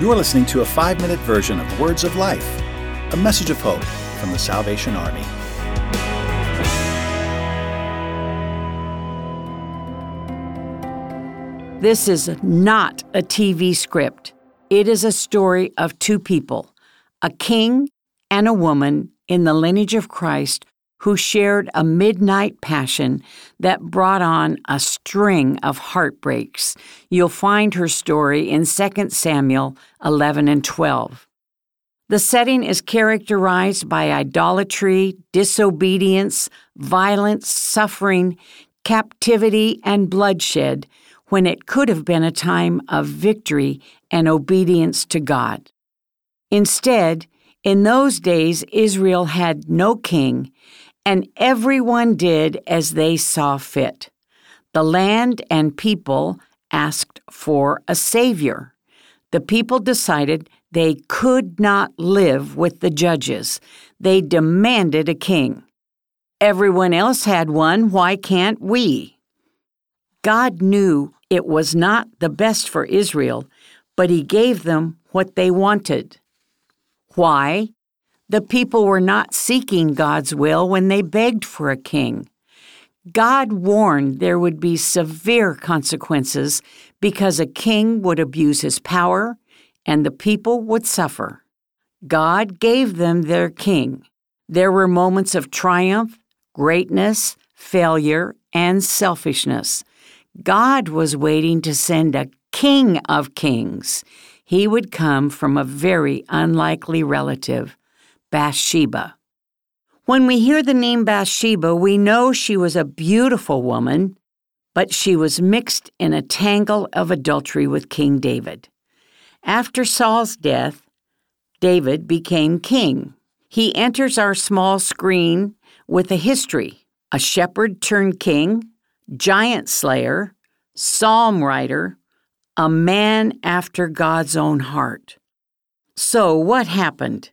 You are listening to a five minute version of Words of Life, a message of hope from the Salvation Army. This is not a TV script. It is a story of two people, a king and a woman in the lineage of Christ who shared a midnight passion that brought on a string of heartbreaks. You'll find her story in 2 Samuel 11 and 12. The setting is characterized by idolatry, disobedience, violence, suffering, captivity, and bloodshed when it could have been a time of victory and obedience to God. Instead, in those days, Israel had no king, and everyone did as they saw fit. The land and people asked for a savior. The people decided they could not live with the judges. They demanded a king. Everyone else had one, why can't we? God knew it was not the best for Israel, but He gave them what they wanted. Why? The people were not seeking God's will when they begged for a king. God warned there would be severe consequences because a king would abuse his power and the people would suffer. God gave them their king. There were moments of triumph, greatness, failure, and selfishness. God was waiting to send a king of kings. He would come from a very unlikely relative. Bathsheba. When we hear the name Bathsheba, we know she was a beautiful woman, but she was mixed in a tangle of adultery with King David. After Saul's death, David became king. He enters our small screen with a history a shepherd turned king, giant slayer, psalm writer, a man after God's own heart. So, what happened?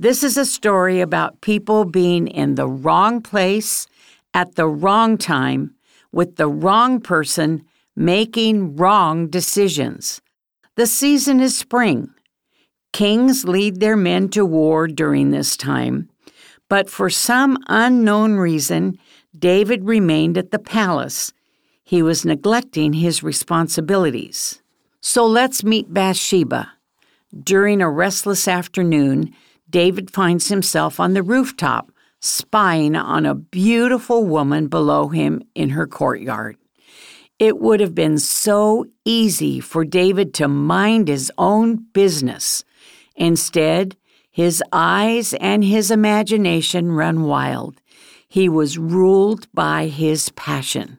This is a story about people being in the wrong place at the wrong time with the wrong person making wrong decisions. The season is spring. Kings lead their men to war during this time, but for some unknown reason, David remained at the palace. He was neglecting his responsibilities. So let's meet Bathsheba. During a restless afternoon, David finds himself on the rooftop, spying on a beautiful woman below him in her courtyard. It would have been so easy for David to mind his own business. Instead, his eyes and his imagination run wild. He was ruled by his passion.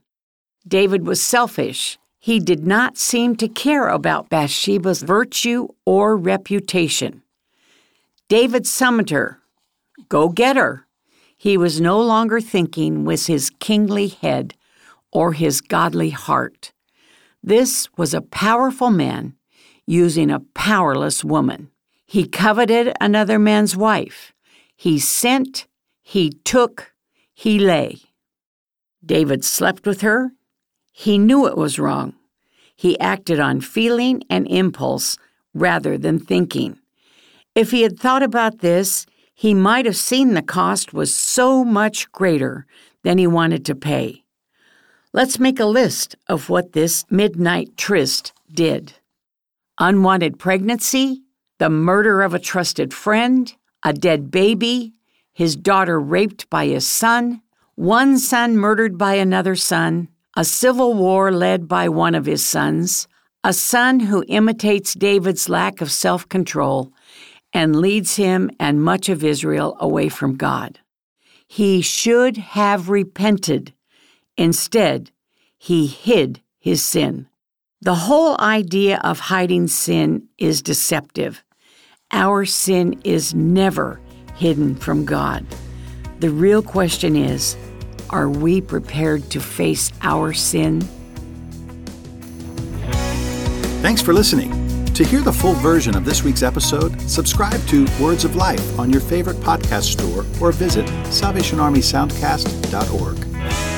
David was selfish. He did not seem to care about Bathsheba's virtue or reputation. David summoned her. Go get her. He was no longer thinking with his kingly head or his godly heart. This was a powerful man using a powerless woman. He coveted another man's wife. He sent, he took, he lay. David slept with her. He knew it was wrong. He acted on feeling and impulse rather than thinking. If he had thought about this, he might have seen the cost was so much greater than he wanted to pay. Let's make a list of what this midnight tryst did unwanted pregnancy, the murder of a trusted friend, a dead baby, his daughter raped by his son, one son murdered by another son, a civil war led by one of his sons, a son who imitates David's lack of self control, and leads him and much of Israel away from God. He should have repented. Instead, he hid his sin. The whole idea of hiding sin is deceptive. Our sin is never hidden from God. The real question is are we prepared to face our sin? Thanks for listening. To hear the full version of this week's episode, subscribe to Words of Life on your favorite podcast store or visit SalvationArmySoundcast.org.